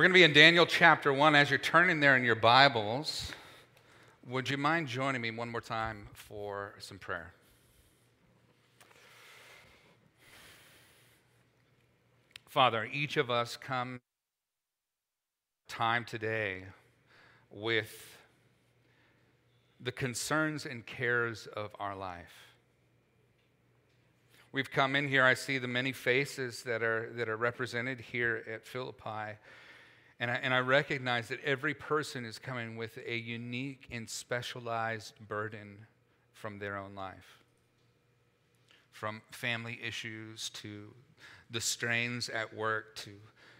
We're going to be in Daniel chapter 1. As you're turning there in your Bibles, would you mind joining me one more time for some prayer? Father, each of us come time today with the concerns and cares of our life. We've come in here, I see the many faces that are, that are represented here at Philippi. And I, and I recognize that every person is coming with a unique and specialized burden from their own life. From family issues to the strains at work to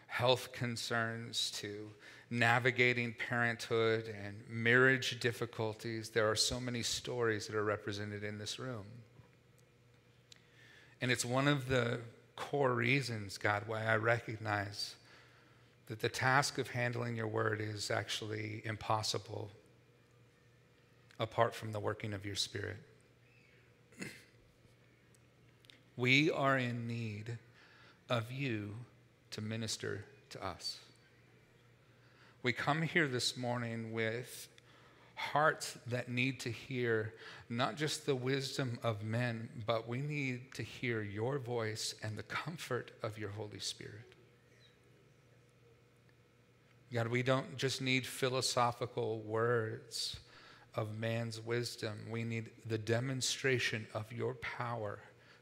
health concerns to navigating parenthood and marriage difficulties. There are so many stories that are represented in this room. And it's one of the core reasons, God, why I recognize that the task of handling your word is actually impossible apart from the working of your spirit. We are in need of you to minister to us. We come here this morning with hearts that need to hear not just the wisdom of men, but we need to hear your voice and the comfort of your Holy Spirit. God, we don't just need philosophical words of man's wisdom. We need the demonstration of your power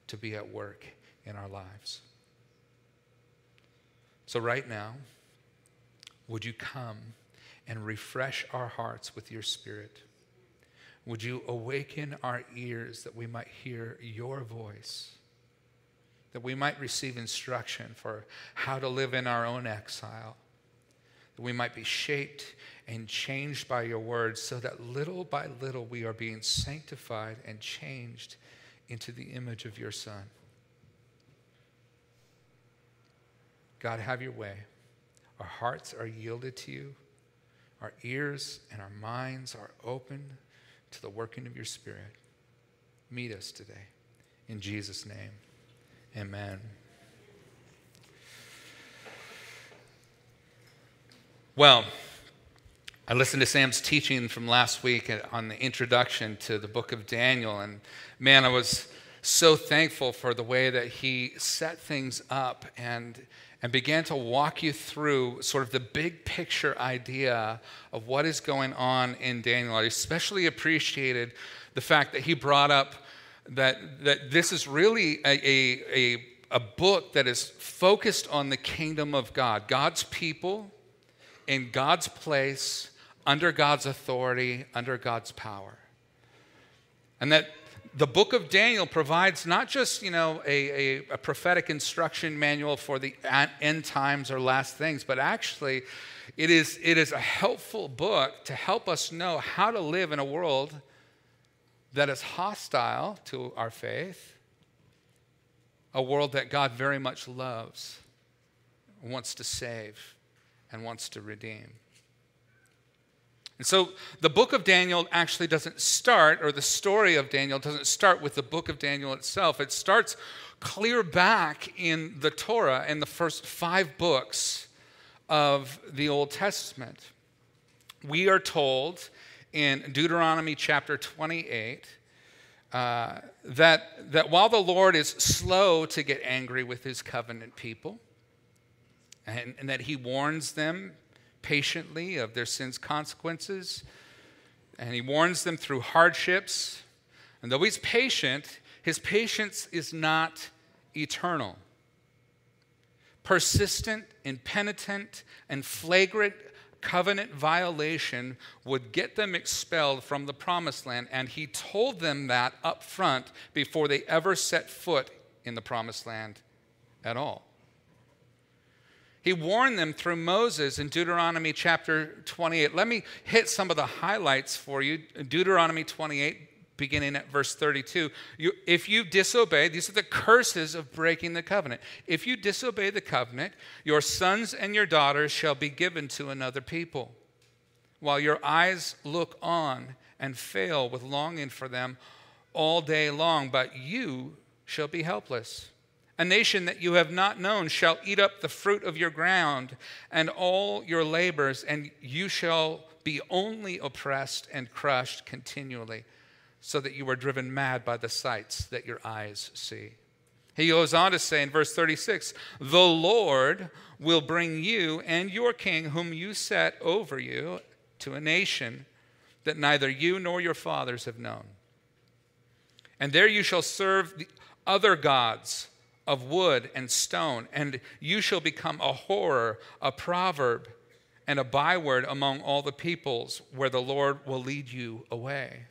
to be at work in our lives. So, right now, would you come and refresh our hearts with your spirit? Would you awaken our ears that we might hear your voice? That we might receive instruction for how to live in our own exile that we might be shaped and changed by your words, so that little by little we are being sanctified and changed into the image of your Son. God, have your way. Our hearts are yielded to you, our ears and our minds are open to the working of your Spirit. Meet us today. In Jesus' name, amen. Well, I listened to Sam's teaching from last week on the introduction to the book of Daniel, and man, I was so thankful for the way that he set things up and, and began to walk you through sort of the big picture idea of what is going on in Daniel. I especially appreciated the fact that he brought up that, that this is really a, a, a, a book that is focused on the kingdom of God, God's people in God's place, under God's authority, under God's power. And that the book of Daniel provides not just, you know, a, a, a, prophetic instruction manual for the end times or last things, but actually it is, it is a helpful book to help us know how to live in a world that is hostile to our faith, a world that God very much loves, wants to save and wants to redeem. And so the book of Daniel actually doesn't start, or the story of Daniel doesn't start with the book of Daniel itself. It starts clear back in the Torah in the first five books of the Old Testament. We are told in Deuteronomy chapter 28 uh, that, that while the Lord is slow to get angry with his covenant people, and, and that he warns them patiently of their sin's consequences. And he warns them through hardships. And though he's patient, his patience is not eternal. Persistent, impenitent, and flagrant covenant violation would get them expelled from the promised land. And he told them that up front before they ever set foot in the promised land at all. He warned them through Moses in Deuteronomy chapter 28. Let me hit some of the highlights for you. Deuteronomy 28, beginning at verse 32. You, if you disobey, these are the curses of breaking the covenant. If you disobey the covenant, your sons and your daughters shall be given to another people, while your eyes look on and fail with longing for them all day long, but you shall be helpless A nation that you have not known shall eat up the fruit of your ground and all your labors, and you shall be only oppressed and crushed continually, so that you are driven mad by the sights that your eyes see. He goes on to say in verse 36 The Lord will bring you and your king, whom you set over you, to a nation that neither you nor your fathers have known. And there you shall serve the other gods of wood and stone, and you shall become a horror, a proverb, and a byword among all the peoples where the Lord will lead you away.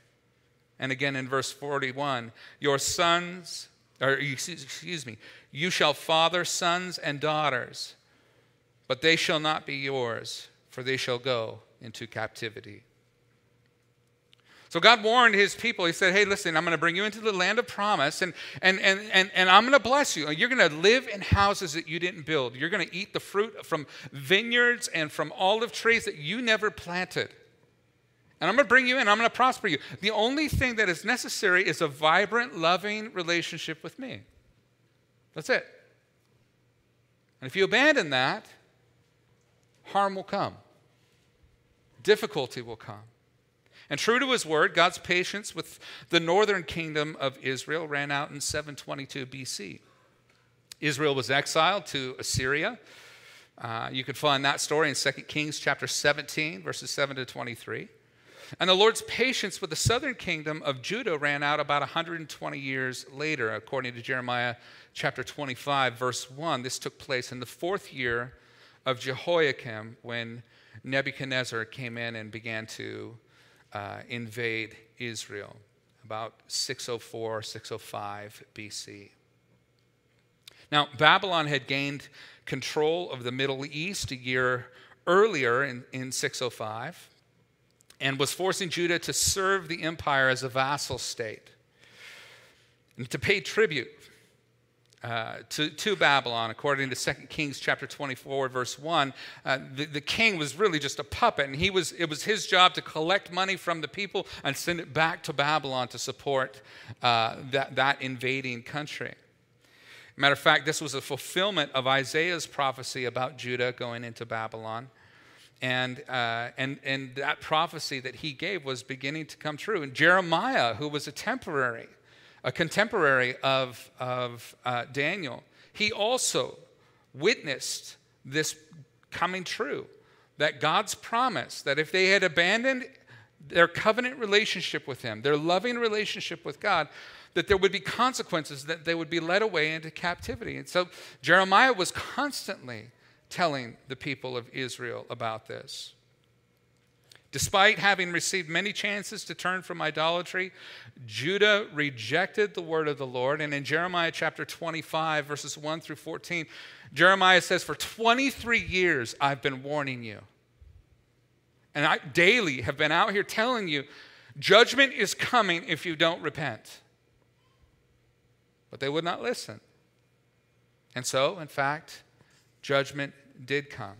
And again in verse 41 Your sons, or excuse me, you shall father sons and daughters, but they shall not be yours, for they shall go into captivity. So God warned his people. He said, Hey, listen, I'm going to bring you into the land of promise and, and, and, and, and I'm going to bless you. You're going to live in houses that you didn't build. You're going to eat the fruit from vineyards and from olive trees that you never planted. And I'm going to bring you in. I'm going to prosper you. The only thing that is necessary is a vibrant, loving relationship with me. That's it. And if you abandon that, harm will come, difficulty will come. And true to his word, God's patience with the northern kingdom of Israel ran out in 722 BC. Israel was exiled to Assyria. Uh, you can find that story in 2 Kings chapter 17, verses 7 to 23. And the Lord's patience with the southern kingdom of Judah ran out about 120 years later, according to Jeremiah chapter 25, verse 1. This took place in the fourth year of Jehoiakim when Nebuchadnezzar came in and began to uh, invade Israel, about 604, 605 BC. Now, Babylon had gained control of the Middle East a year earlier in, in 605 and was forcing Judah to serve the empire as a vassal state and to pay tribute uh, to, to Babylon, according to 2 Kings chapter 24, verse 1, uh, the, the king was really just a puppet, and he was, it was his job to collect money from the people and send it back to Babylon to support uh, that, that invading country. Matter of fact, this was a fulfillment of Isaiah's prophecy about Judah going into Babylon. And, uh, and, and that prophecy that he gave was beginning to come true. And Jeremiah, who was a temporary, a contemporary of, of uh, Daniel, he also witnessed this coming true that God's promise that if they had abandoned their covenant relationship with Him, their loving relationship with God, that there would be consequences, that they would be led away into captivity. And so Jeremiah was constantly telling the people of Israel about this. Despite having received many chances to turn from idolatry, Judah rejected the word of the Lord. And in Jeremiah chapter 25, verses 1 through 14, Jeremiah says, For 23 years I've been warning you. And I daily have been out here telling you, judgment is coming if you don't repent. But they would not listen. And so, in fact, judgment did come.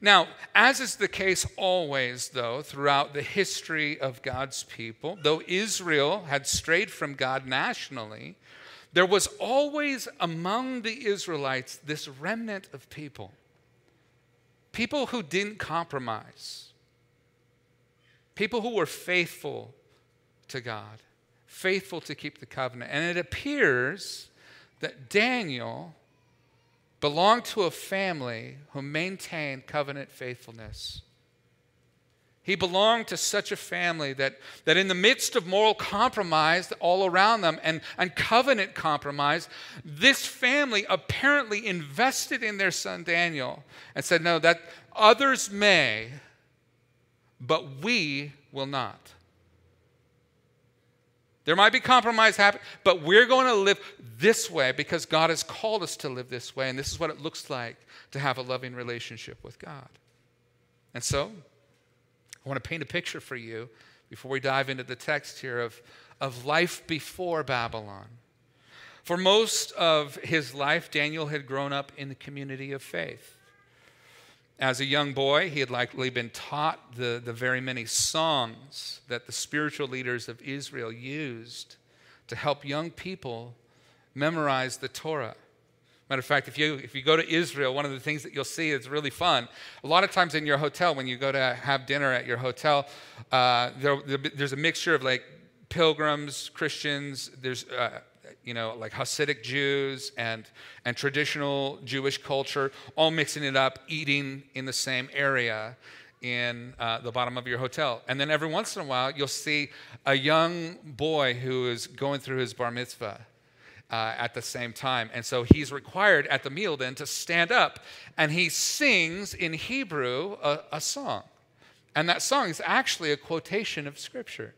Now, as is the case always, though, throughout the history of God's people, though Israel had strayed from God nationally, there was always among the Israelites this remnant of people. People who didn't compromise. People who were faithful to God, faithful to keep the covenant. And it appears that Daniel belonged to a family who maintained covenant faithfulness. He belonged to such a family that, that in the midst of moral compromise all around them and, and covenant compromise, this family apparently invested in their son Daniel and said, No, that others may, but we will not. There might be compromise happening, but we're going to live this way because God has called us to live this way, and this is what it looks like to have a loving relationship with God. And so, I want to paint a picture for you before we dive into the text here of, of life before Babylon. For most of his life, Daniel had grown up in the community of faith. As a young boy, he had likely been taught the, the very many songs that the spiritual leaders of Israel used to help young people memorize the Torah. Matter of fact, if you, if you go to Israel, one of the things that you'll see is really fun. A lot of times in your hotel, when you go to have dinner at your hotel, uh, there, there's a mixture of like pilgrims, Christians, there's, uh, you know, like Hasidic Jews and, and traditional Jewish culture, all mixing it up, eating in the same area in uh, the bottom of your hotel. And then every once in a while, you'll see a young boy who is going through his bar mitzvah. Uh, at the same time. And so he's required at the meal then to stand up and he sings in Hebrew a, a song. And that song is actually a quotation of Scripture.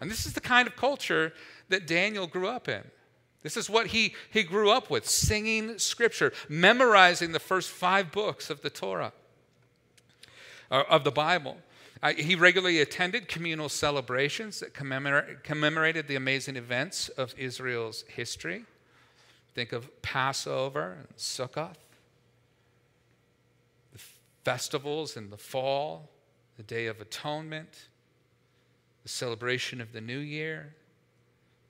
And this is the kind of culture that Daniel grew up in. This is what he, he grew up with singing Scripture, memorizing the first five books of the Torah. Uh, of the Bible. Uh, he regularly attended communal celebrations that commemora- commemorated the amazing events of Israel's history. Think of Passover and Sukkot, the festivals in the fall, the Day of Atonement, the celebration of the New Year.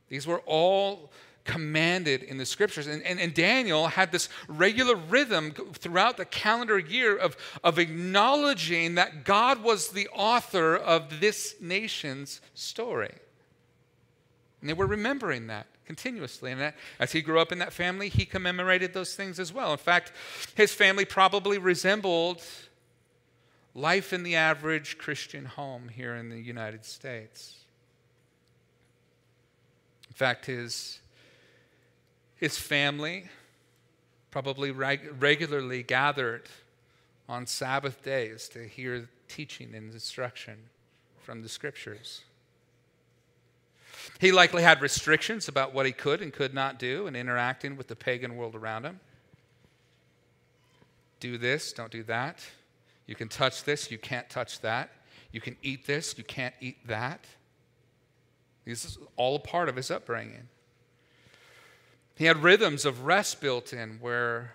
These were all commanded in the scriptures. And, and, and, Daniel had this regular rhythm throughout the calendar year of, of acknowledging that God was the author of this nation's story. And they were remembering that continuously. And that, as he grew up in that family, he commemorated those things as well. In fact, his family probably resembled life in the average Christian home here in the United States. In fact, his his family probably reg- regularly gathered on Sabbath days to hear teaching and instruction from the scriptures. He likely had restrictions about what he could and could not do in interacting with the pagan world around him. Do this, don't do that. You can touch this, you can't touch that. You can eat this, you can't eat that. This is all a part of his upbringing. He had rhythms of rest built in where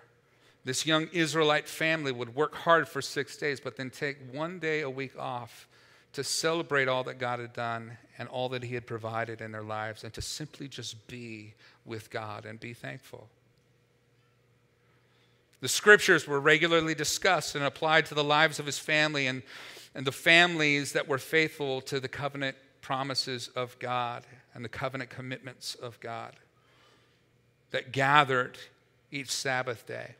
this young Israelite family would work hard for six days, but then take one day a week off to celebrate all that God had done and all that He had provided in their lives and to simply just be with God and be thankful. The scriptures were regularly discussed and applied to the lives of his family and, and the families that were faithful to the covenant promises of God and the covenant commitments of God that gathered each Sabbath day.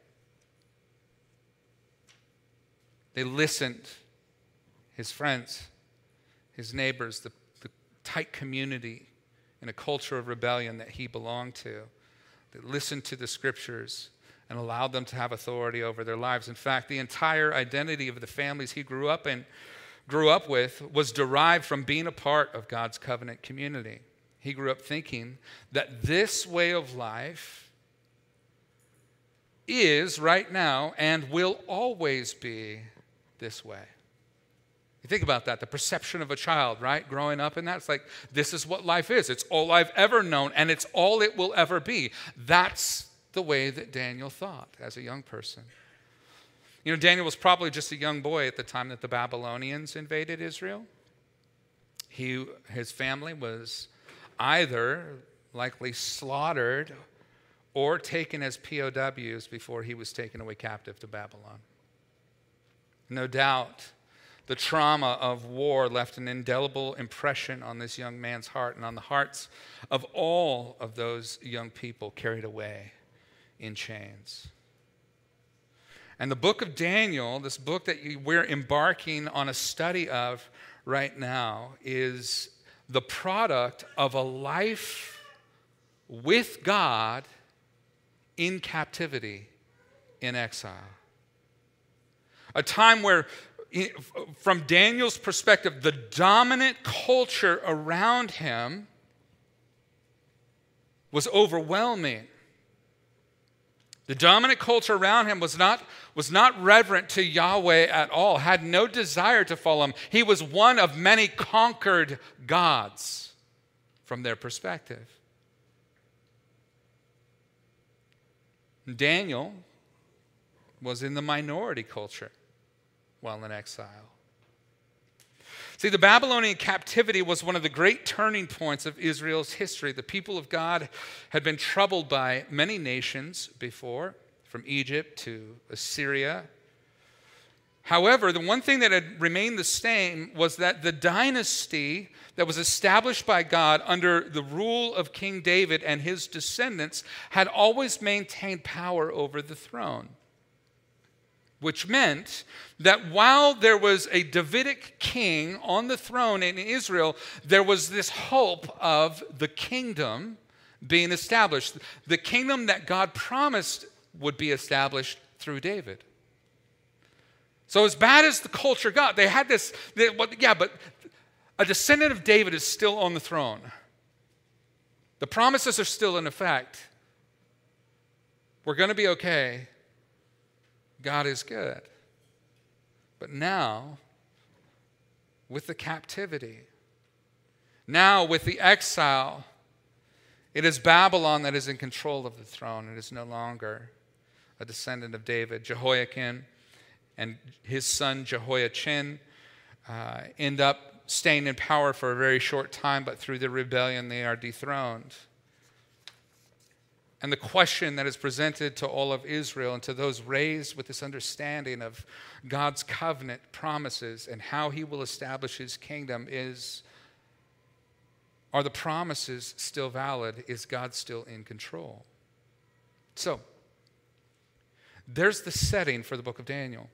They listened, his friends, his neighbors, the, the tight community in a culture of rebellion that he belonged to. They listened to the scriptures and allowed them to have authority over their lives. In fact, the entire identity of the families he grew up in, grew up with, was derived from being a part of God's covenant community. He grew up thinking that this way of life is right now and will always be this way. You think about that, the perception of a child, right? Growing up in that, it's like, this is what life is. It's all I've ever known, and it's all it will ever be. That's the way that Daniel thought as a young person. You know, Daniel was probably just a young boy at the time that the Babylonians invaded Israel. He, his family was either likely slaughtered or taken as POWs before he was taken away captive to Babylon. No doubt, the trauma of war left an indelible impression on this young man's heart and on the hearts of all of those young people carried away in chains. And the book of Daniel, this book that we're embarking on a study of right now, is the product of a life with God in captivity, in exile. A time where, from Daniel's perspective, the dominant culture around him was overwhelming. The dominant culture around him was not, was not reverent to Yahweh at all, had no desire to follow him. He was one of many conquered gods from their perspective. Daniel was in the minority culture while in exile. See, the Babylonian captivity was one of the great turning points of Israel's history. The people of God had been troubled by many nations before, from Egypt to Assyria. However, the one thing that had remained the same was that the dynasty that was established by God under the rule of King David and his descendants had always maintained power over the throne which meant that while there was a Davidic king on the throne in Israel, there was this hope of the kingdom being established. The kingdom that God promised would be established through David. So, as bad as the culture got, they had this, they, well, yeah, but a descendant of David is still on the throne. The promises are still in effect. We're going to be okay. God is good. But now, with the captivity, now with the exile, it is Babylon that is in control of the throne. It is no longer a descendant of David. Jehoiakim and his son Jehoiachin uh, end up staying in power for a very short time, but through the rebellion, they are dethroned. And the question that is presented to all of Israel and to those raised with this understanding of God's covenant promises and how he will establish his kingdom is Are the promises still valid? Is God still in control? So, there's the setting for the book of Daniel.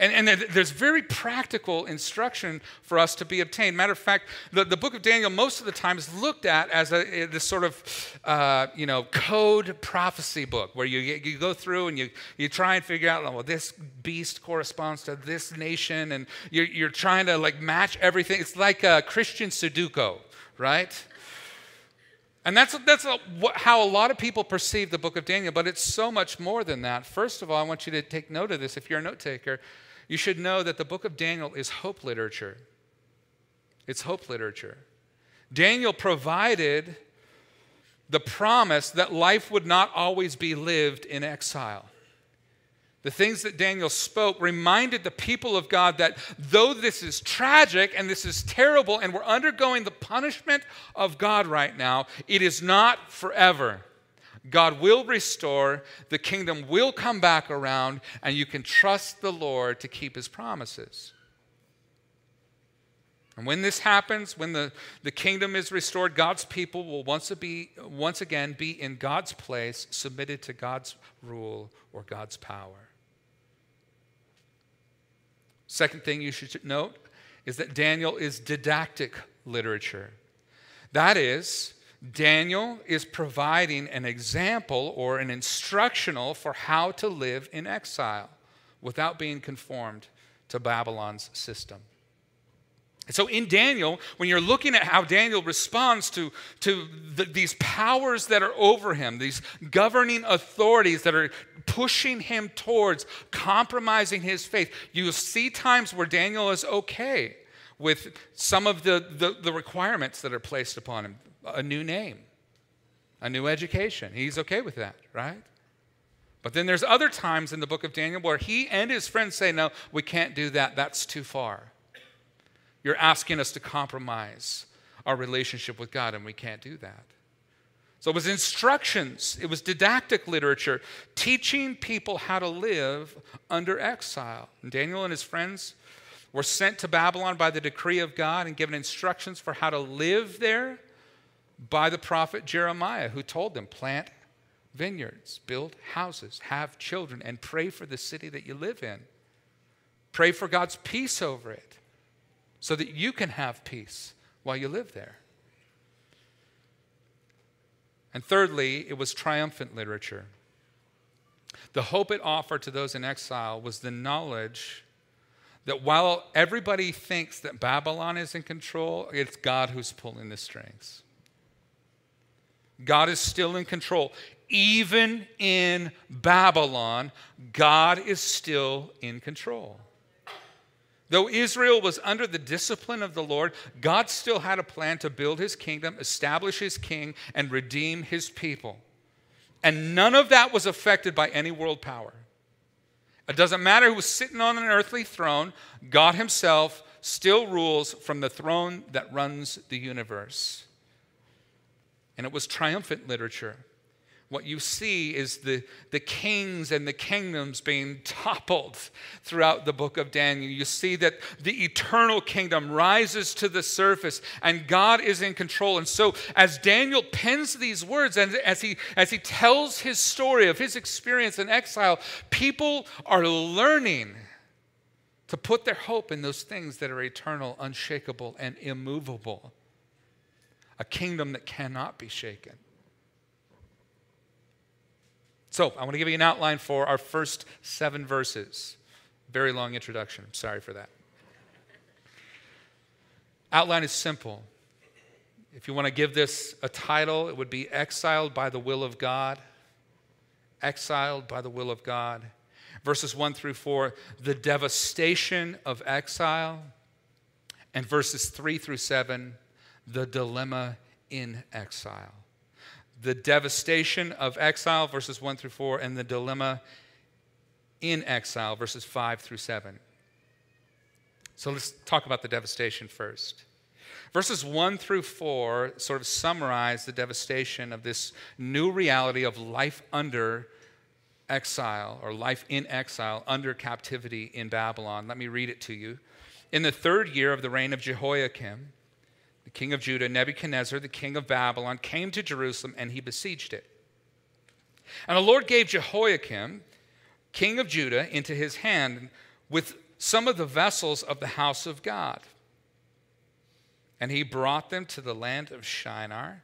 And, and there's very practical instruction for us to be obtained. Matter of fact, the, the book of Daniel most of the time is looked at as a, this sort of, uh, you know, code prophecy book where you, you go through and you, you try and figure out, well, this beast corresponds to this nation, and you're, you're trying to like match everything. It's like a Christian Sudoku, right? And that's, that's a, how a lot of people perceive the book of Daniel, but it's so much more than that. First of all, I want you to take note of this if you're a note taker you should know that the book of Daniel is hope literature. It's hope literature. Daniel provided the promise that life would not always be lived in exile. The things that Daniel spoke reminded the people of God that though this is tragic and this is terrible and we're undergoing the punishment of God right now, it is not forever. God will restore, the kingdom will come back around, and you can trust the Lord to keep his promises. And when this happens, when the, the kingdom is restored, God's people will once, be, once again be in God's place, submitted to God's rule or God's power. Second thing you should note is that Daniel is didactic literature. That is, Daniel is providing an example or an instructional for how to live in exile without being conformed to Babylon's system. So, in Daniel, when you're looking at how Daniel responds to, to the, these powers that are over him, these governing authorities that are pushing him towards compromising his faith, you see times where Daniel is okay with some of the, the, the requirements that are placed upon him a new name, a new education. He's okay with that, right? But then there's other times in the book of Daniel where he and his friends say, No, we can't do that. That's too far. You're asking us to compromise our relationship with God, and we can't do that. So it was instructions, it was didactic literature, teaching people how to live under exile. And Daniel and his friends were sent to Babylon by the decree of God and given instructions for how to live there by the prophet Jeremiah, who told them, plant vineyards, build houses, have children, and pray for the city that you live in. Pray for God's peace over it so that you can have peace while you live there. And thirdly, it was triumphant literature. The hope it offered to those in exile was the knowledge that while everybody thinks that Babylon is in control, it's God who's pulling the strings. God is still in control. Even in Babylon, God is still in control. Though Israel was under the discipline of the Lord, God still had a plan to build his kingdom, establish his king, and redeem his people. And none of that was affected by any world power. It doesn't matter who's sitting on an earthly throne, God Himself still rules from the throne that runs the universe. And it was triumphant literature. What you see is the, the kings and the kingdoms being toppled throughout the book of Daniel. You see that the eternal kingdom rises to the surface and God is in control. And so, as Daniel pens these words and as he, as he tells his story of his experience in exile, people are learning to put their hope in those things that are eternal, unshakable, and immovable. A kingdom that cannot be shaken. So, I want to give you an outline for our first seven verses. Very long introduction. Sorry for that. Outline is simple. If you want to give this a title, it would be Exiled by the Will of God. Exiled by the Will of God verses 1 through 4, the devastation of exile, and verses 3 through 7, the dilemma in exile. The devastation of exile, verses 1 through 4, and the dilemma in exile, verses 5 through 7. So let's talk about the devastation first. Verses 1 through 4 sort of summarize the devastation of this new reality of life under exile or life in exile under captivity in Babylon. Let me read it to you. In the third year of the reign of Jehoiakim, the king of Judah, Nebuchadnezzar, the king of Babylon, came to Jerusalem and he besieged it. And the Lord gave Jehoiakim, king of Judah, into his hand with some of the vessels of the house of God. And he brought them to the land of Shinar,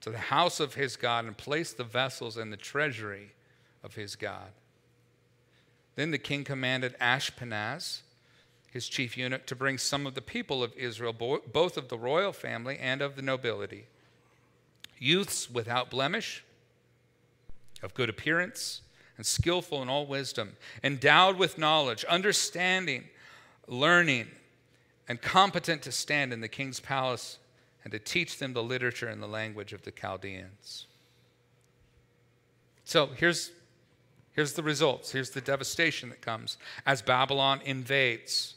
to the house of his God, and placed the vessels in the treasury of his God. Then the king commanded Ashpenaz, his chief eunuch, to bring some of the people of Israel, both of the royal family and of the nobility, youths without blemish, of good appearance, and skillful in all wisdom, endowed with knowledge, understanding, learning, and competent to stand in the king's palace and to teach them the literature and the language of the Chaldeans. So here's Here's the results. Here's the devastation that comes as Babylon invades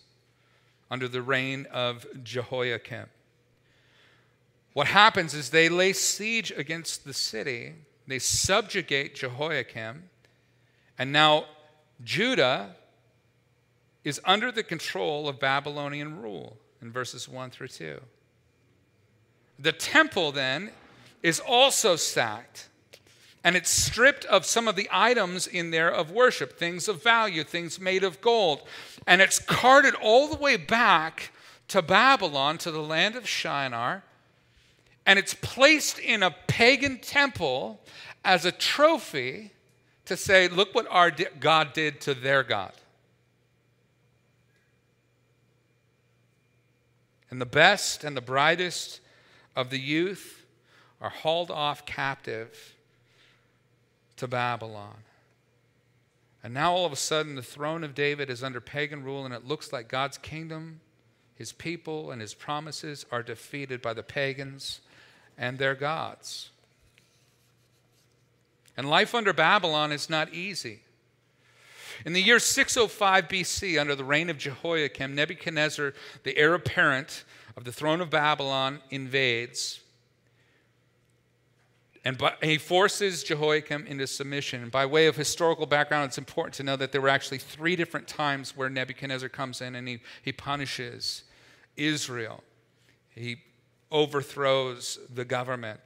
under the reign of Jehoiakim. What happens is they lay siege against the city, they subjugate Jehoiakim, and now Judah is under the control of Babylonian rule in verses 1 through 2. The temple then is also sacked and it's stripped of some of the items in there of worship, things of value, things made of gold. And it's carted all the way back to Babylon, to the land of Shinar, and it's placed in a pagan temple as a trophy to say, look what our God did to their God. And the best and the brightest of the youth are hauled off captive to Babylon. And now all of a sudden, the throne of David is under pagan rule, and it looks like God's kingdom, his people, and his promises are defeated by the pagans and their gods. And life under Babylon is not easy. In the year 605 BC, under the reign of Jehoiakim, Nebuchadnezzar, the heir apparent of the throne of Babylon, invades and by, he forces Jehoiakim into submission. And by way of historical background, it's important to know that there were actually three different times where Nebuchadnezzar comes in and he, he punishes Israel. He overthrows the government.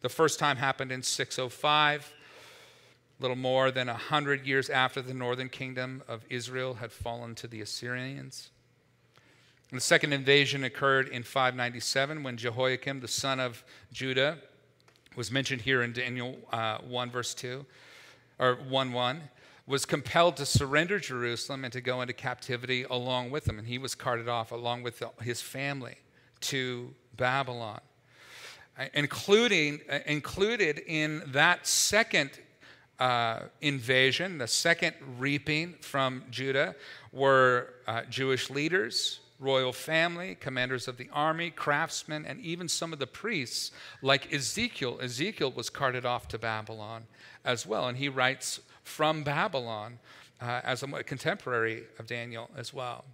The first time happened in 605, a little more than 100 years after the northern kingdom of Israel had fallen to the Assyrians. And the second invasion occurred in 597 when Jehoiakim, the son of Judah, was mentioned here in Daniel uh, 1, verse 2, or 1 1, was compelled to surrender Jerusalem and to go into captivity along with them. And he was carted off along with his family to Babylon. Uh, including, uh, included in that second uh, invasion, the second reaping from Judah, were uh, Jewish leaders royal family, commanders of the army, craftsmen, and even some of the priests, like Ezekiel. Ezekiel was carted off to Babylon as well, and he writes from Babylon uh, as a contemporary of Daniel as well.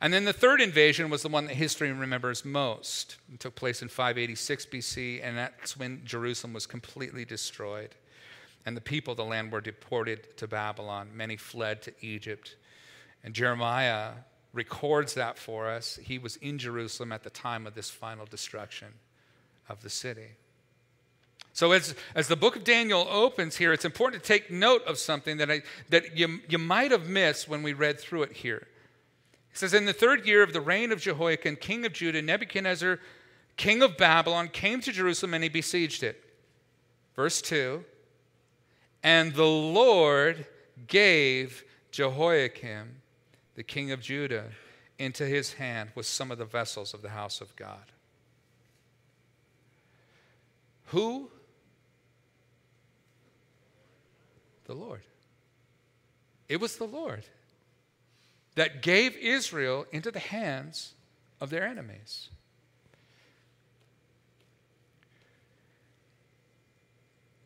And then the third invasion was the one that history remembers most. It took place in 586 BC, and that's when Jerusalem was completely destroyed. And the people of the land were deported to Babylon. Many fled to Egypt. And Jeremiah records that for us. He was in Jerusalem at the time of this final destruction of the city. So, as, as the book of Daniel opens here, it's important to take note of something that, I, that you, you might have missed when we read through it here. It says, In the third year of the reign of Jehoiakim, king of Judah, Nebuchadnezzar, king of Babylon, came to Jerusalem and he besieged it. Verse 2 And the Lord gave Jehoiakim, the king of Judah, into his hand with some of the vessels of the house of God. Who? The Lord. It was the Lord that gave Israel into the hands of their enemies.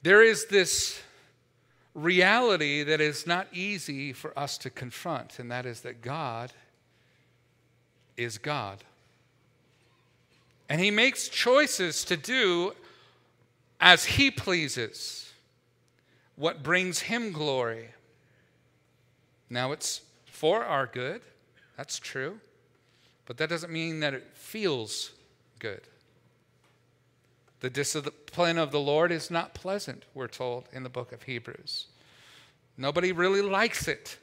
There is this reality that is not easy for us to confront, and that is that God is God. And He makes choices to do as He pleases, what brings Him glory. Now, it's for our good. That's true. But that doesn't mean that it feels good. The discipline of the Lord is not pleasant, we're told in the book of Hebrews. Nobody really likes it.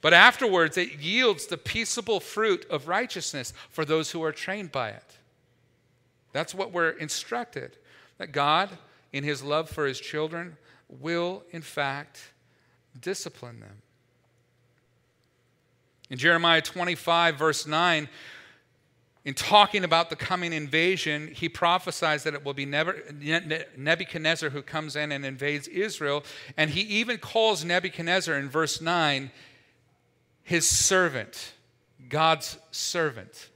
But afterwards, it yields the peaceable fruit of righteousness for those who are trained by it. That's what we're instructed that God, in his love for his children, will in fact discipline them. In Jeremiah 25, verse 9, in talking about the coming invasion, he prophesies that it will be Nebuchadnezzar who comes in and invades Israel. And he even calls Nebuchadnezzar in verse 9 his servant, God's servant.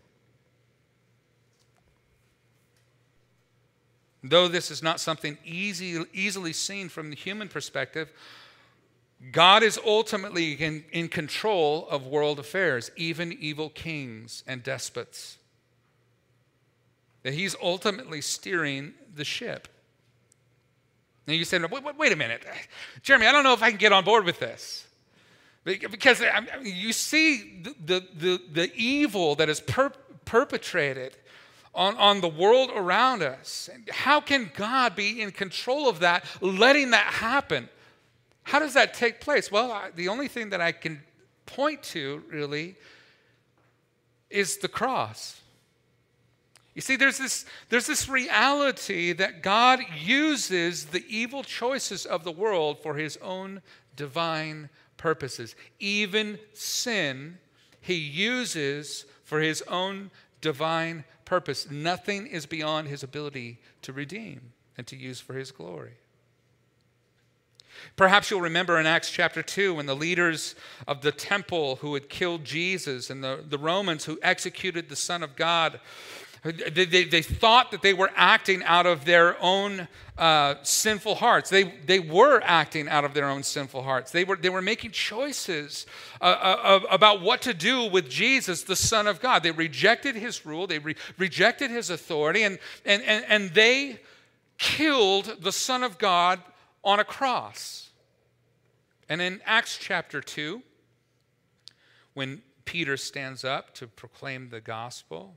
Though this is not something easy, easily seen from the human perspective, God is ultimately in, in control of world affairs, even evil kings and despots. That he's ultimately steering the ship. Now you said, wait, wait, wait, a minute. Jeremy, I don't know if I can get on board with this. Because you see the, the, the, the evil that is per- perpetrated on, on the world around us. How can God be in control of that, letting that happen? How does that take place? Well, I, the only thing that I can point to really is the cross. You see, there's this, there's this reality that God uses the evil choices of the world for his own divine purposes. Even sin, he uses for his own divine purpose. Nothing is beyond his ability to redeem and to use for his glory. Perhaps you'll remember in Acts chapter 2 when the leaders of the temple who had killed Jesus and the, the Romans who executed the Son of God, they, they, they thought that they were acting out of their own uh, sinful hearts. They, they were acting out of their own sinful hearts. They were, they were making choices uh, uh, about what to do with Jesus, the Son of God. They rejected his rule, they re- rejected his authority, and, and, and, and they killed the Son of God on a cross. And in Acts chapter 2, when Peter stands up to proclaim the gospel,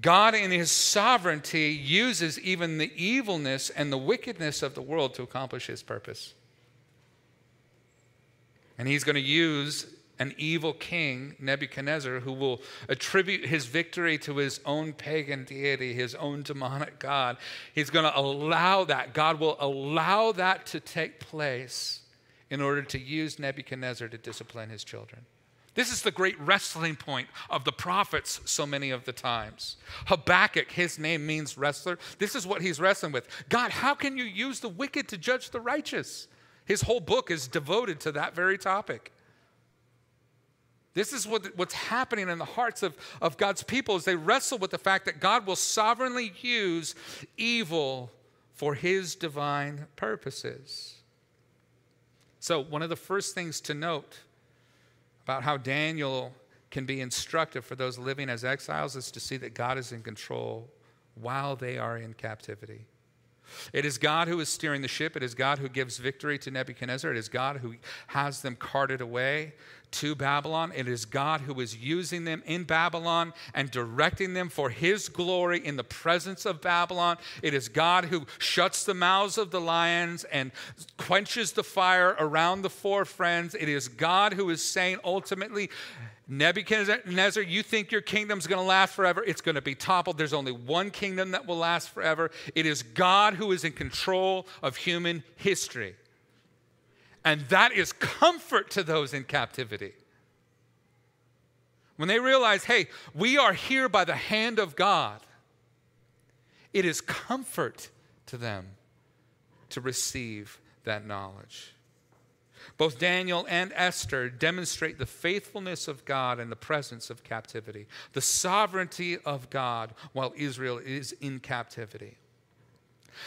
God, in His sovereignty, uses even the evilness and the wickedness of the world to accomplish His purpose. And He's going to use an evil king, Nebuchadnezzar, who will attribute his victory to his own pagan deity, his own demonic God. He's going to allow that. God will allow that to take place in order to use Nebuchadnezzar to discipline his children. This is the great wrestling point of the prophets so many of the times. Habakkuk, his name means wrestler. This is what he's wrestling with. God, how can you use the wicked to judge the righteous? His whole book is devoted to that very topic. This is what, what's happening in the hearts of, of God's people as they wrestle with the fact that God will sovereignly use evil for his divine purposes. So, one of the first things to note about how Daniel can be instructive for those living as exiles is to see that God is in control while they are in captivity. It is God who is steering the ship. It is God who gives victory to Nebuchadnezzar. It is God who has them carted away to Babylon. It is God who is using them in Babylon and directing them for his glory in the presence of Babylon. It is God who shuts the mouths of the lions and quenches the fire around the four friends. It is God who is saying ultimately, Nebuchadnezzar, you think your kingdom's going to last forever? It's going to be toppled. There's only one kingdom that will last forever. It is God who is in control of human history. And that is comfort to those in captivity. When they realize, hey, we are here by the hand of God, it is comfort to them to receive that knowledge. Both Daniel and Esther demonstrate the faithfulness of God in the presence of captivity, the sovereignty of God while Israel is in captivity.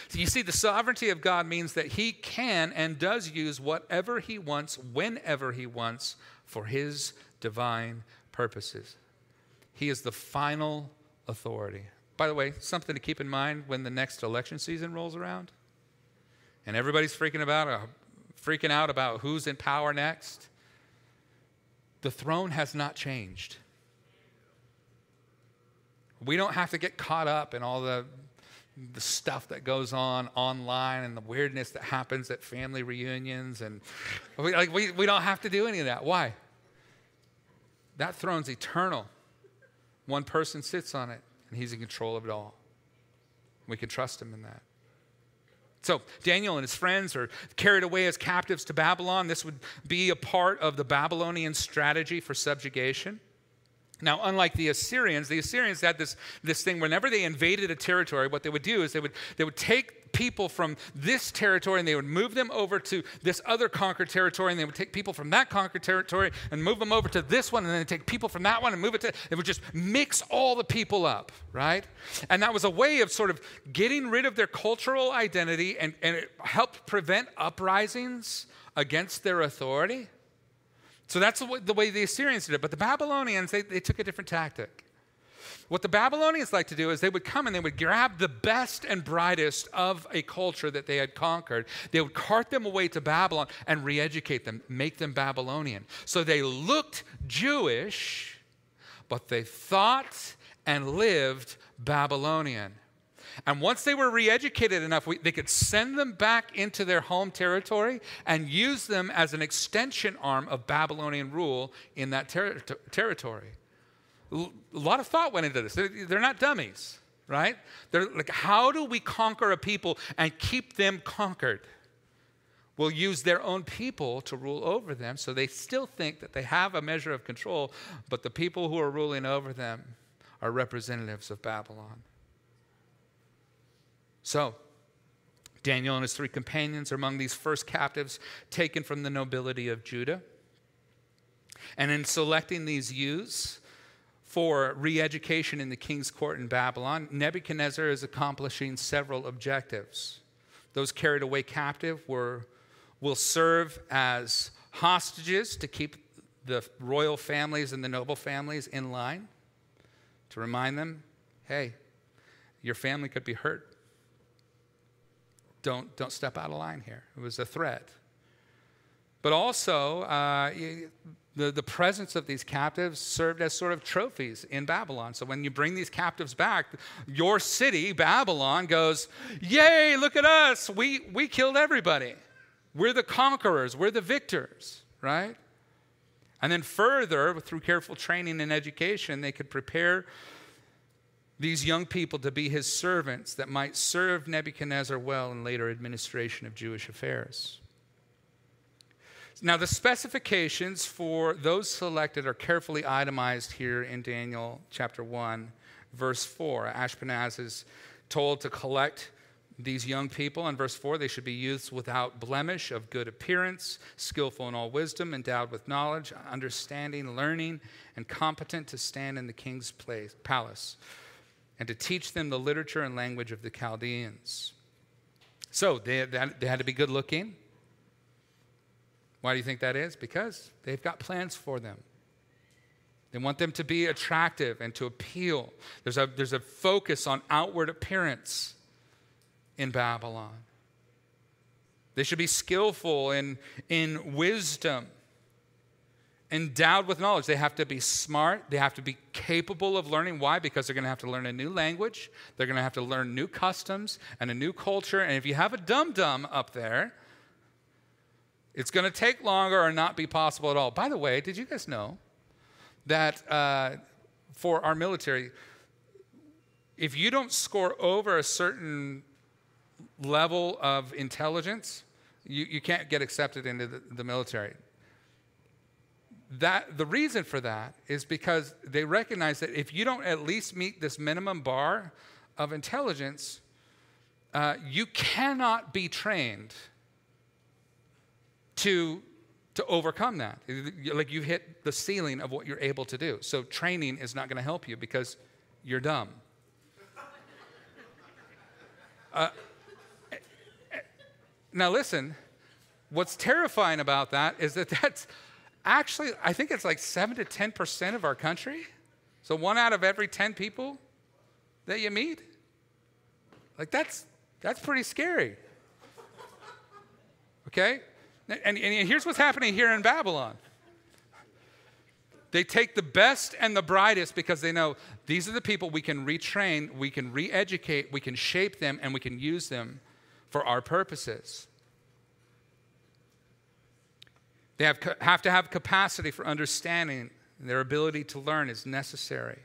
So you see, the sovereignty of God means that He can and does use whatever He wants, whenever He wants, for His divine purposes. He is the final authority. By the way, something to keep in mind when the next election season rolls around and everybody's freaking about uh, freaking out about who's in power next. The throne has not changed. We don't have to get caught up in all the, the stuff that goes on online and the weirdness that happens at family reunions. And we, like, we, we don't have to do any of that. Why? That throne's eternal. One person sits on it, and he's in control of it all. We can trust him in that. So Daniel and his friends are carried away as captives to Babylon. This would be a part of the Babylonian strategy for subjugation. Now, unlike the Assyrians, the Assyrians had this, this thing whenever they invaded a territory, what they would do is they would, they would take people from this territory and they would move them over to this other conquered territory and they would take people from that conquered territory and move them over to this one and then take people from that one and move it to they would just mix all the people up right? And that was a way of sort of getting rid of their cultural identity and, and it helped prevent uprisings against their authority. So that's the way, the assyrians did it. But the babylonians they, they took a different tactic what the Babylonians like to do is they would come and they would grab the best and brightest of a culture that they had conquered. They would cart them away to Babylon and re educate them, make them Babylonian. So they looked Jewish, but they thought and lived Babylonian. And once they were re educated enough, we, they could send them back into their home territory and use them as an extension arm of Babylonian rule in that ter- territory a lot of thought went into this. They're, not dummies, right? They're like, how do we conquer a people and keep them conquered? We'll use their own people to rule over them so they still think that they have a measure of control, but the people who are ruling over them are representatives of Babylon. So, Daniel and his three companions are among these first captives taken from the nobility of Judah. And in selecting these youths, for re education in the king's court in Babylon, Nebuchadnezzar is accomplishing several objectives. Those carried away captive were, will serve as hostages to keep the royal families and the noble families in line, to remind them hey, your family could be hurt. Don't, don't step out of line here. It was a threat. But also, uh, the, the presence of these captives served as sort of trophies in Babylon. So when you bring these captives back, your city, Babylon, goes, Yay, look at us. We, we killed everybody. We're the conquerors, we're the victors, right? And then further, through careful training and education, they could prepare these young people to be his servants that might serve Nebuchadnezzar well in later administration of Jewish affairs. Now, the specifications for those selected are carefully itemized here in Daniel chapter 1, verse 4. Ashpenaz is told to collect these young people. In verse 4, they should be youths without blemish, of good appearance, skillful in all wisdom, endowed with knowledge, understanding, learning, and competent to stand in the king's place, palace, and to teach them the literature and language of the Chaldeans. So they, they had to be good looking. Why do you think that is? Because they've got plans for them. They want them to be attractive and to appeal. There's a, there's a focus on outward appearance in Babylon. They should be skillful in, in wisdom, endowed with knowledge. They have to be smart. They have to be capable of learning. Why? Because they're going to have to learn a new language. They're going to have to learn new customs and a new culture. And if you have a dum dum up there, it's going to take longer or not be possible at all. By the way, did you guys know that uh, for our military, if you don't score over a certain level of intelligence, you, you can't get accepted into the, the military. That, the reason for that is because they recognize that if you don't at least meet this minimum bar of intelligence, uh, you cannot be trained to, to overcome that. Like you hit the ceiling of what you're able to do. So training is not going to help you because you're dumb. Uh, now, listen, what's terrifying about that is that that's actually, I think it's like 7 to 10% of our country. So, one out of every 10 people that you meet. Like, that's, that's pretty scary. Okay? And, and here's what's happening here in Babylon. They take the best and the brightest because they know these are the people we can retrain, we can re educate, we can shape them, and we can use them for our purposes. They have, have to have capacity for understanding, their ability to learn is necessary.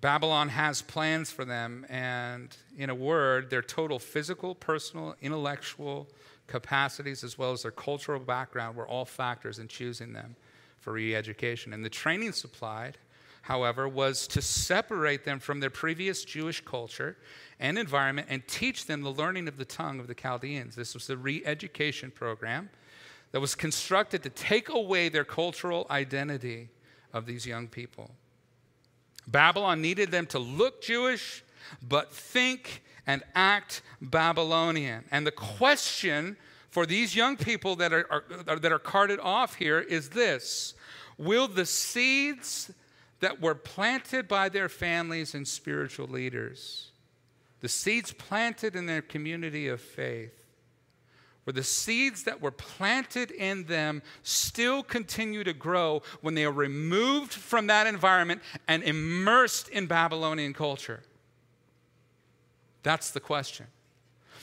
Babylon has plans for them, and in a word, their total physical, personal, intellectual capacities, as well as their cultural background, were all factors in choosing them for re education. And the training supplied however, was to separate them from their previous Jewish culture and environment and teach them the learning of the tongue of the Chaldeans. This was a re education program that was constructed to take away their cultural identity of these young people. Babylon needed them to look Jewish, but think and act Babylonian. And the question for these young people that are, are, that are carted off here is this Will the seeds that were planted by their families and spiritual leaders, the seeds planted in their community of faith, where the seeds that were planted in them still continue to grow when they are removed from that environment and immersed in Babylonian culture? That's the question.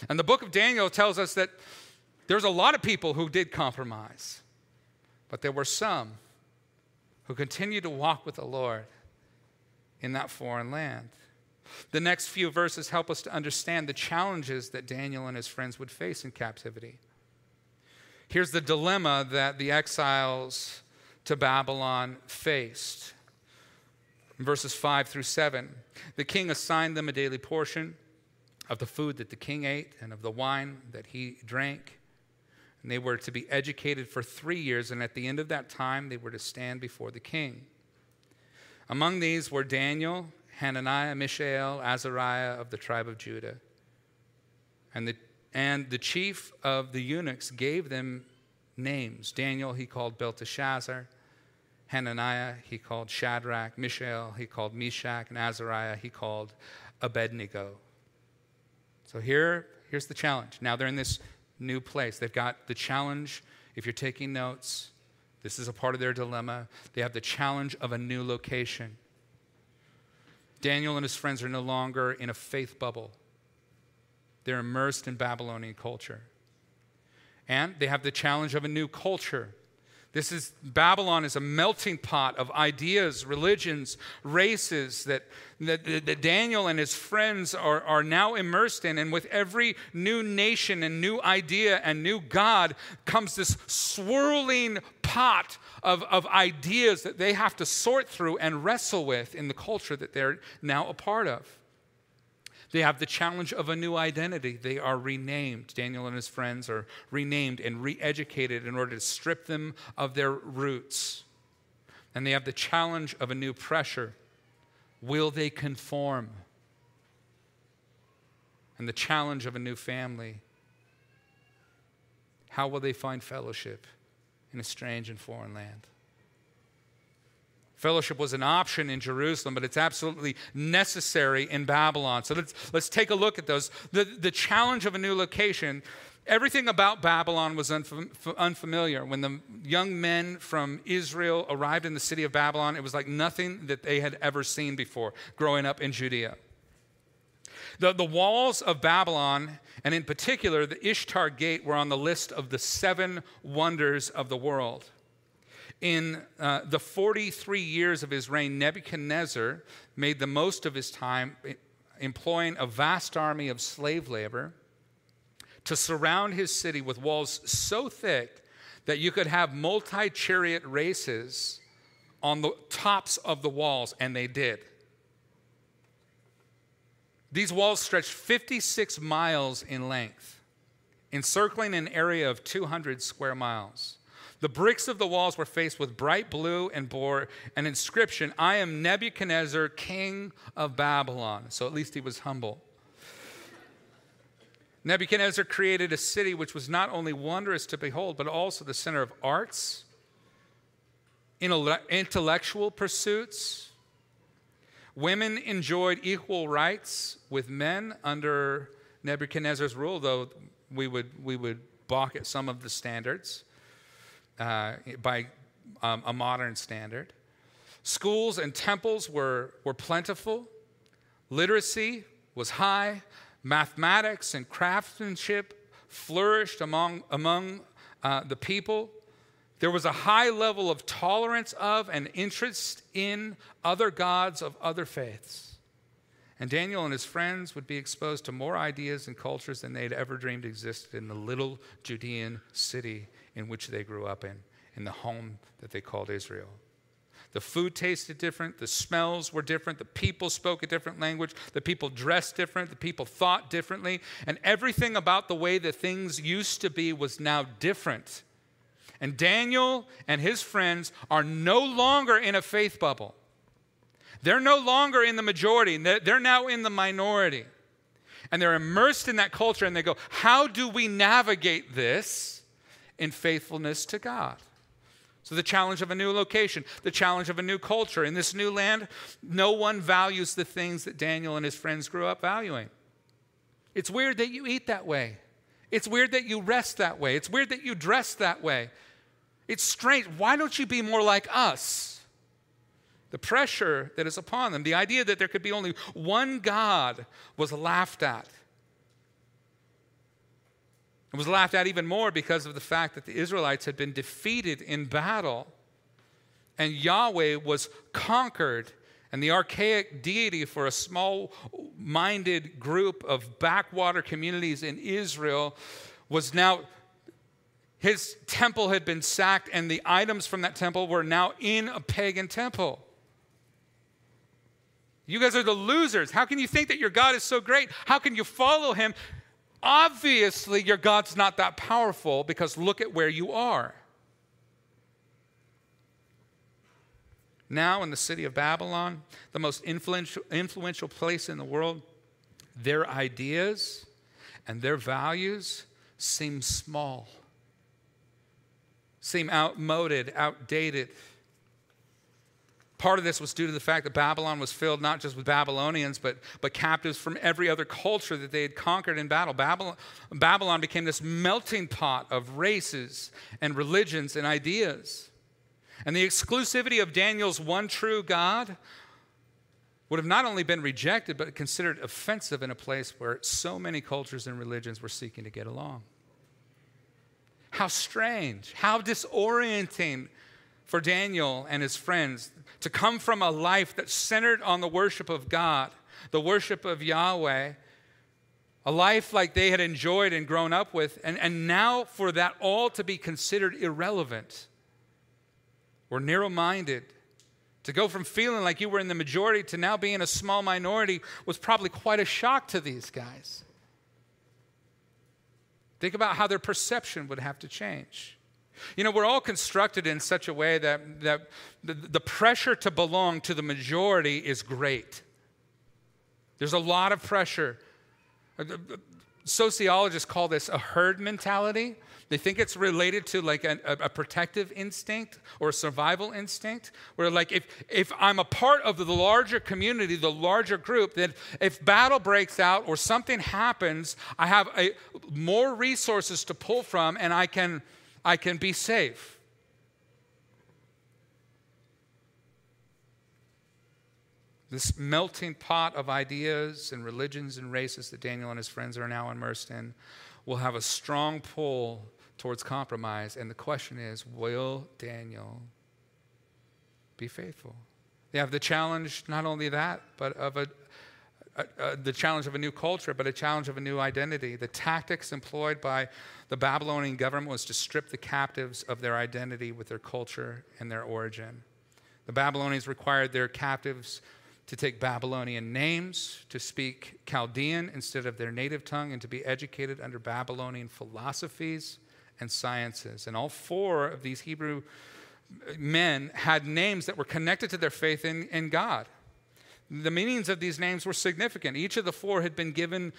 And the book of Daniel tells us that there's a lot of people who did compromise, but there were some who continued to walk with the Lord in that foreign land. The next few verses help us to understand the challenges that Daniel and his friends would face in captivity. Here's the dilemma that the exiles to Babylon faced. verses 5 through 7, the king assigned them a daily portion of the food that the king ate and of the wine that he drank. And they were to be educated for three years, and at the end of that time, they were to stand before the king. Among these were Daniel, Hananiah, Mishael, Azariah of the tribe of Judah. And the, and the chief of the eunuchs gave them names. Daniel he called Belteshazzar. Hananiah he called Shadrach. Mishael he called Meshach. And Azariah he called Abednego. So here, here's the challenge. Now they're in this new place. They've got the challenge, if you're taking notes, this is a part of their dilemma. They have the challenge of a new location. Daniel and his friends are no longer in a faith bubble, they're immersed in Babylonian culture. And they have the challenge of a new culture. This is Babylon is a melting pot of ideas, religions, races that, that, that, Daniel and his friends are, are now immersed in. And with every new nation and new idea and new God comes this swirling pot of, of ideas that they have to sort through and wrestle with in the culture that they're now a part of. They have the challenge of a new identity. They are renamed. Daniel and his friends are renamed and re educated in order to strip them of their roots. And they have the challenge of a new pressure. Will they conform? And the challenge of a new family. How will they find fellowship in a strange and foreign land? Fellowship was an option in Jerusalem, but it's absolutely necessary in Babylon. So let's, let's take a look at those. The, the challenge of a new location. Everything about Babylon was unfamiliar. When the young men from Israel arrived in the city of Babylon, it was like nothing that they had ever seen before growing up in Judea. The, the walls of Babylon, and in particular the Ishtar Gate, were on the list of the seven wonders of the world in uh, the 43 years of his reign, Nebuchadnezzar made the most of his time employing a vast army of slave labor to surround his city with walls so thick that you could have multi chariot races on the tops of the walls, and they did. These walls stretched 56 miles in length, encircling an area of 200 square miles. The bricks of the walls were faced with bright blue and bore an inscription I am Nebuchadnezzar, king of Babylon. So at least he was humble. Nebuchadnezzar created a city which was not only wondrous to behold, but also the center of arts, intellectual pursuits. Women enjoyed equal rights with men under Nebuchadnezzar's rule, though we would, we would balk at some of the standards uh, by um, a modern standard. Schools and temples were, were plentiful. Literacy was high. Mathematics and craftsmanship flourished among, among uh, the people. There was a high level of tolerance of and interest in other gods of other faiths. And Daniel and his friends would be exposed to more ideas and cultures than they'd ever dreamed existed in the little Judean city in which they grew up in, in the home that they called Israel. The food tasted different, the smells were different, the people spoke a different language, the people dressed different, the people thought differently, and everything about the way that things used to be was now different. And Daniel and his friends are no longer in a faith bubble. They're no longer in the majority, they're now in the minority. And they're immersed in that culture and they go, How do we navigate this? In faithfulness to God. So, the challenge of a new location, the challenge of a new culture. In this new land, no one values the things that Daniel and his friends grew up valuing. It's weird that you eat that way. It's weird that you rest that way. It's weird that you dress that way. It's strange. Why don't you be more like us? The pressure that is upon them, the idea that there could be only one God was laughed at. It was laughed at even more because of the fact that the Israelites had been defeated in battle and Yahweh was conquered. And the archaic deity for a small minded group of backwater communities in Israel was now, his temple had been sacked, and the items from that temple were now in a pagan temple. You guys are the losers. How can you think that your God is so great? How can you follow him Obviously, your God's not that powerful because look at where you are. Now, in the city of Babylon, the most influential, influential place in the world, their ideas and their values seem small, seem outmoded, outdated. Part of this was due to the fact that Babylon was filled not just with Babylonians, but, but captives from every other culture that they had conquered in battle. Babylon, Babylon became this melting pot of races and religions and ideas. And the exclusivity of Daniel's one true God would have not only been rejected, but considered offensive in a place where so many cultures and religions were seeking to get along. How strange, how disorienting for Daniel and his friends to come from a life that's centered on the worship of God, the worship of Yahweh, a life like they had enjoyed and grown up with, and, and now for that all to be considered irrelevant or narrow minded. To go from feeling like you were in the majority to now being a small minority was probably quite a shock to these guys. Think about how their perception would have to change. You know, we're all constructed in such a way that, that the, the pressure to belong to the majority is great. There's a lot of pressure. Sociologists call this a herd mentality. They think it's related to like a, a, protective instinct or a survival instinct, where like if, if I'm a part of the larger community, the larger group, then if battle breaks out or something happens, I have a, more resources to pull from and I can, I can be safe. This melting pot of ideas and religions and races that Daniel and his friends are now immersed in will have a strong pull towards compromise. And the question is will Daniel be faithful? They have the challenge, not only that, but of a, the challenge of a new culture, but a challenge of a new identity. The tactics employed by the Babylonian government was to strip the captives of their identity with their culture and their origin. The Babylonians required their captives to take Babylonian names, to speak Chaldean instead of their native tongue, and to be educated under Babylonian philosophies and sciences. And all four of these Hebrew men had names that were connected to their faith in, in God. The meanings of these names were significant. Each of the four had been given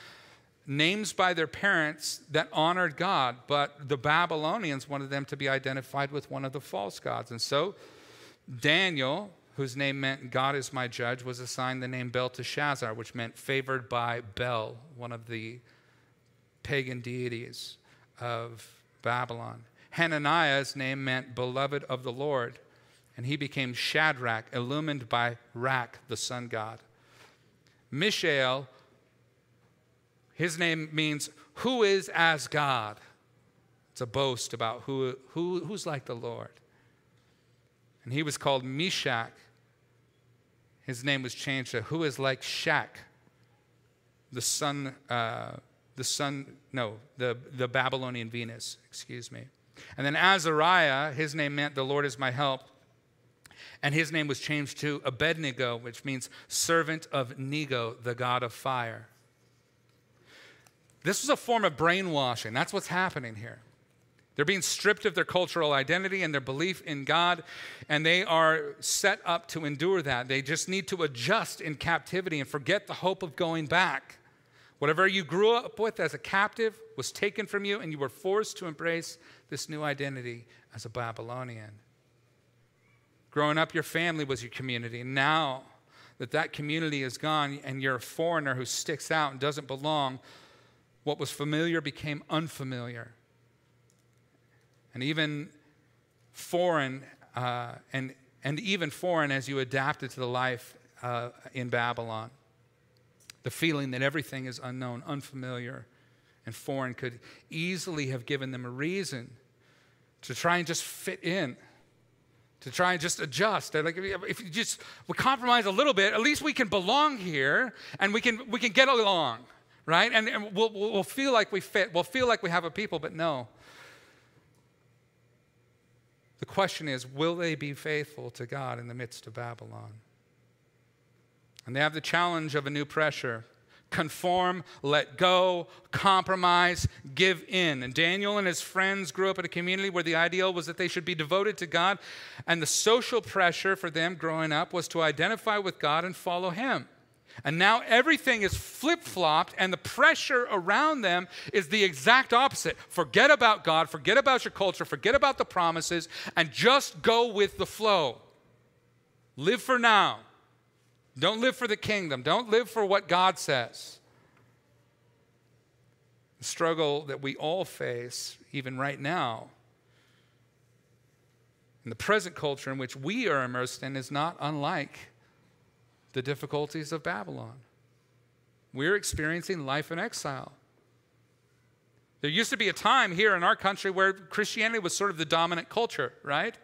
names by their parents that honored God, but the Babylonians wanted them to be identified with one of the false gods. And so Daniel, whose name meant God is my judge, was assigned the name Belteshazzar, which meant favored by Bel, one of the pagan deities of Babylon. Hananiah's name meant beloved of the Lord, and he became Shadrach, illumined by Rak, the sun god. Mishael, his name means who is as God. It's a boast about who, who, who's like the Lord. And he was called Meshach. His name was changed to who is like Shak, the sun, uh, the son, no, the, the Babylonian Venus, excuse me. And then Azariah, his name meant the Lord is my help. And his name was changed to Abednego, which means servant of Nego, the god of fire. This was a form of brainwashing. That's what's happening here. They're being stripped of their cultural identity and their belief in God, and they are set up to endure that. They just need to adjust in captivity and forget the hope of going back. Whatever you grew up with as a captive was taken from you, and you were forced to embrace this new identity as a Babylonian. Growing up, your family was your community. Now that that community is gone and you're a foreigner who sticks out and doesn't belong, what was familiar became unfamiliar. And even foreign, uh, and, and even foreign as you adapted to the life uh, in Babylon the feeling that everything is unknown, unfamiliar, and foreign could easily have given them a reason to try and just fit in, to try and just adjust. Like if you just we compromise a little bit, at least we can belong here and we can we can get along, right? And, and we'll, we'll feel like we fit. We'll feel like we have a people, but no. The question is, will they be faithful to God in the midst of Babylon? And they have the challenge of a new pressure conform, let go, compromise, give in. And Daniel and his friends grew up in a community where the ideal was that they should be devoted to God. And the social pressure for them growing up was to identify with God and follow Him. And now everything is flip flopped, and the pressure around them is the exact opposite. Forget about God, forget about your culture, forget about the promises, and just go with the flow. Live for now. Don't live for the kingdom. Don't live for what God says. The struggle that we all face, even right now, in the present culture in which we are immersed in, is not unlike the difficulties of Babylon. We're experiencing life in exile. There used to be a time here in our country where Christianity was sort of the dominant culture, right?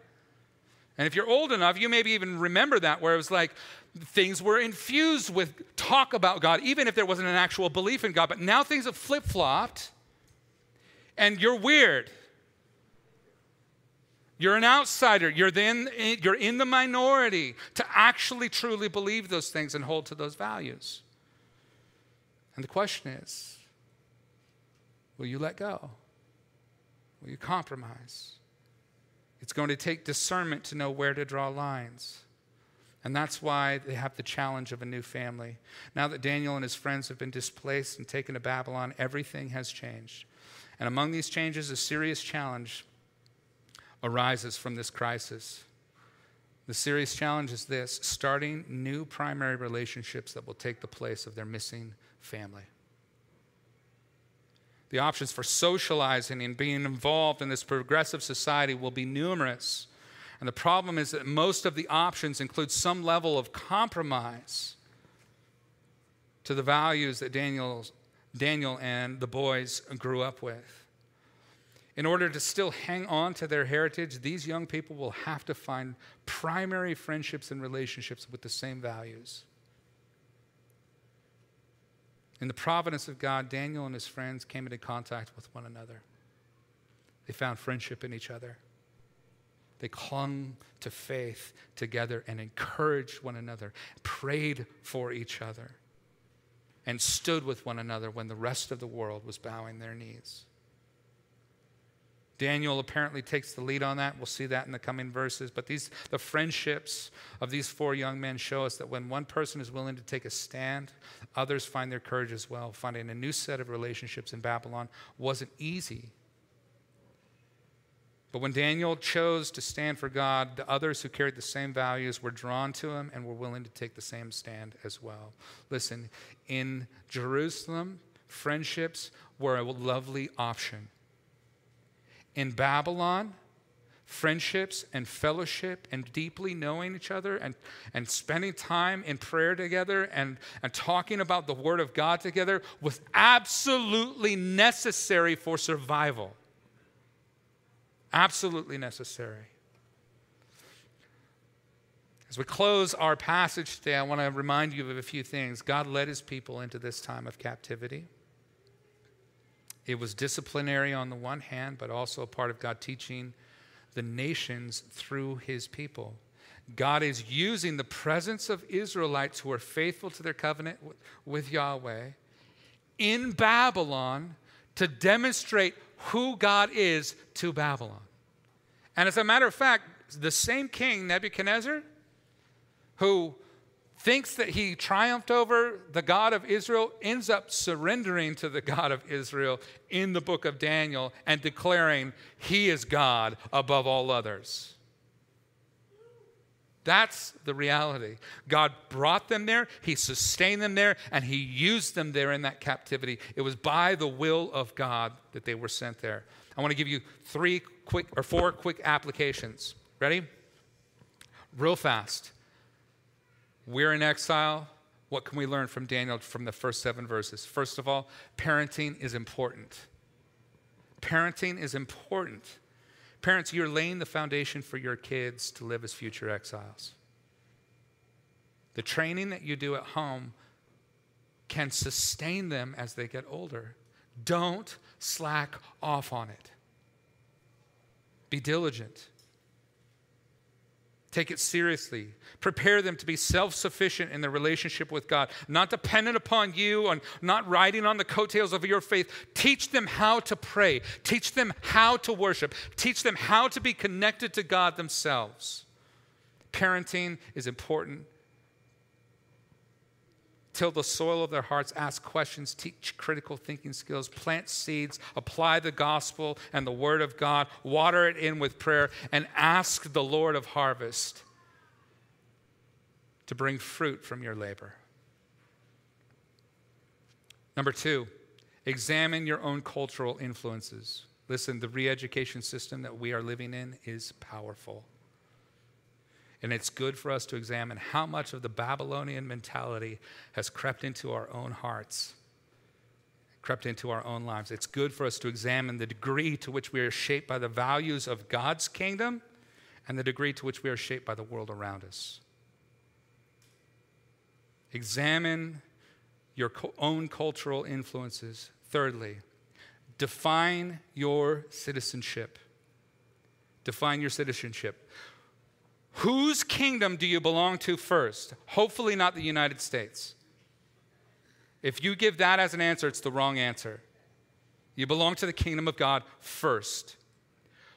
And if you're old enough, you maybe even remember that, where it was like things were infused with talk about God, even if there wasn't an actual belief in God. But now things have flip flopped, and you're weird. You're an outsider. You're, then, you're in the minority to actually truly believe those things and hold to those values. And the question is will you let go? Will you compromise? It's going to take discernment to know where to draw lines. And that's why they have the challenge of a new family. Now that Daniel and his friends have been displaced and taken to Babylon, everything has changed. And among these changes, a serious challenge arises from this crisis. The serious challenge is this starting new primary relationships that will take the place of their missing family. The options for socializing and being involved in this progressive society will be numerous. And the problem is that most of the options include some level of compromise to the values that Daniel, Daniel and the boys grew up with. In order to still hang on to their heritage, these young people will have to find primary friendships and relationships with the same values. In the providence of God, Daniel and his friends came into contact with one another. They found friendship in each other. They clung to faith together and encouraged one another, prayed for each other, and stood with one another when the rest of the world was bowing their knees. Daniel apparently takes the lead on that. We'll see that in the coming verses. But these, the friendships of these four young men show us that when one person is willing to take a stand, others find their courage as well. Finding a new set of relationships in Babylon wasn't easy. But when Daniel chose to stand for God, the others who carried the same values were drawn to him and were willing to take the same stand as well. Listen, in Jerusalem, friendships were a lovely option in Babylon, friendships and fellowship and deeply knowing each other and, and spending time in prayer together and, and talking about the Word of God together was absolutely necessary for survival. Absolutely necessary. As we close our passage today, I want to remind you of a few things. God led his people into this time of captivity. It was disciplinary on the one hand, but also a part of God teaching the nations through his people. God is using the presence of Israelites who are faithful to their covenant with Yahweh in Babylon to demonstrate who God is to Babylon. And as a matter of fact, the same king, Nebuchadnezzar, who thinks that he triumphed over the God of Israel, ends up surrendering to the God of Israel in the book of Daniel and declaring he is God above all others. That's the reality. God brought them there, He sustained them there, and He used them there in that captivity. It was by the will of God that they were sent there. I want to give you three quick or four quick applications. Ready? Real fast. We're in exile. What can we learn from Daniel from the first seven verses? First of all, parenting is important. Parenting is important. Parents, you're laying the foundation for your kids to live as future exiles. The training that you do at home can sustain them as they get older. Don't slack off on it. Be diligent. Take it seriously. Prepare them to be self sufficient in their relationship with God, not dependent upon you and not riding on the coattails of your faith. Teach them how to pray. Teach them how to worship. Teach them how to be connected to God themselves. Parenting is important till the soil of their hearts, ask questions, teach critical thinking skills, plant seeds, apply the gospel and the word of God, water it in with prayer, and ask the Lord of harvest to bring fruit from your labor. Number two, examine your own cultural influences. Listen, the re education system that we are living in is powerful. And it's good for us to examine how much of the Babylonian mentality has crept into our own hearts. crept into our own lives. It's good for us to examine the degree to which we are shaped by the values of God's kingdom and the degree to which we are shaped by the world around us. Examine your own cultural influences. Thirdly, define your citizenship. Define your citizenship. Whose kingdom do you belong to first? Hopefully, not the United States. If you give that as an answer, it's the wrong answer. You belong to the kingdom of God first.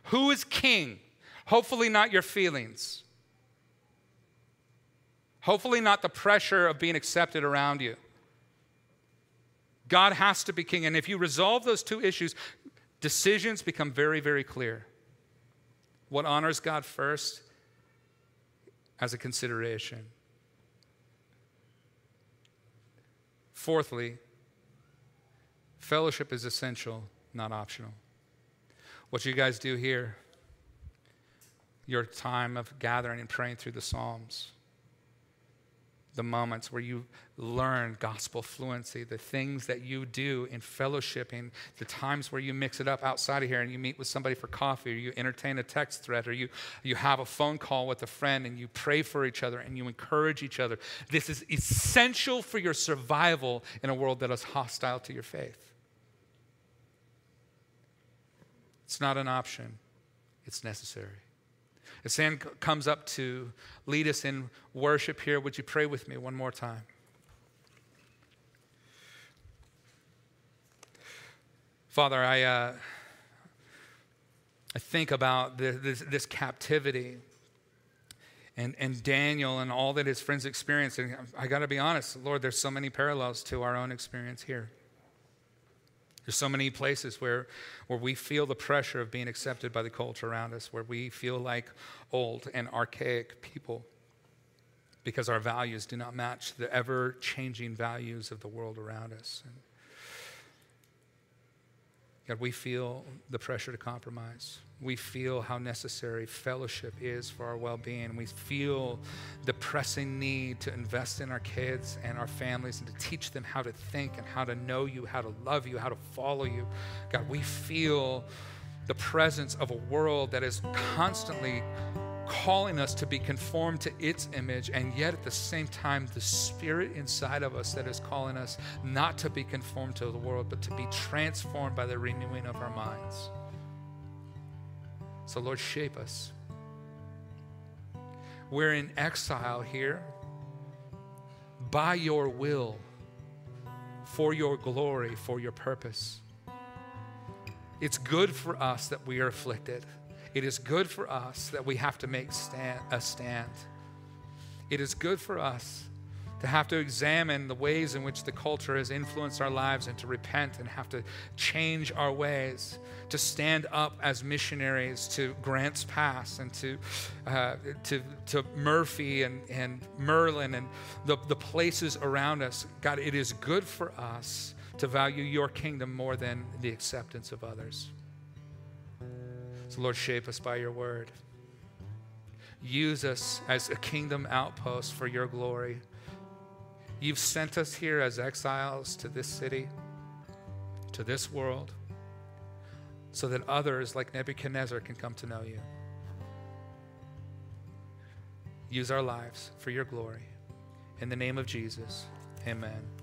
Who is king? Hopefully, not your feelings. Hopefully, not the pressure of being accepted around you. God has to be king. And if you resolve those two issues, decisions become very, very clear. What honors God first as a consideration. Fourthly, fellowship is essential, not optional. What you guys do here, your time of gathering and praying through the Psalms, the moments where you learn gospel fluency, the things that you do in fellowshipping, the times where you mix it up outside of here and you meet with somebody for coffee, or you entertain a text thread, or you, you have a phone call with a friend and you pray for each other and you encourage each other. This is essential for your survival in a world that is hostile to your faith. It's not an option, it's necessary. As Sam comes up to lead us in worship here, would you pray with me one more time? Father, I, uh, I think about this, this, this captivity and, and Daniel and all that his friends experienced. And I got to be honest, Lord, there's so many parallels to our own experience here. There's so many places where, where we feel the pressure of being accepted by the culture around us, where we feel like old and archaic people because our values do not match the ever changing values of the world around us. And God, we feel the pressure to compromise. We feel how necessary fellowship is for our well being. We feel the pressing need to invest in our kids and our families and to teach them how to think and how to know you, how to love you, how to follow you. God, we feel the presence of a world that is constantly calling us to be conformed to its image, and yet at the same time, the spirit inside of us that is calling us not to be conformed to the world, but to be transformed by the renewing of our minds. So, Lord, shape us. We're in exile here by your will, for your glory, for your purpose. It's good for us that we are afflicted. It is good for us that we have to make stand, a stand. It is good for us to have to examine the ways in which the culture has influenced our lives and to repent and have to change our ways, to stand up as missionaries to Grants Pass and to, uh, to, to Murphy and, and Merlin and the, the places around us. God, it is good for us to value your kingdom more than the acceptance of others. So, Lord, shape us by your word. Use us as a kingdom outpost for your glory. You've sent us here as exiles to this city, to this world, so that others like Nebuchadnezzar can come to know you. Use our lives for your glory. In the name of Jesus, amen.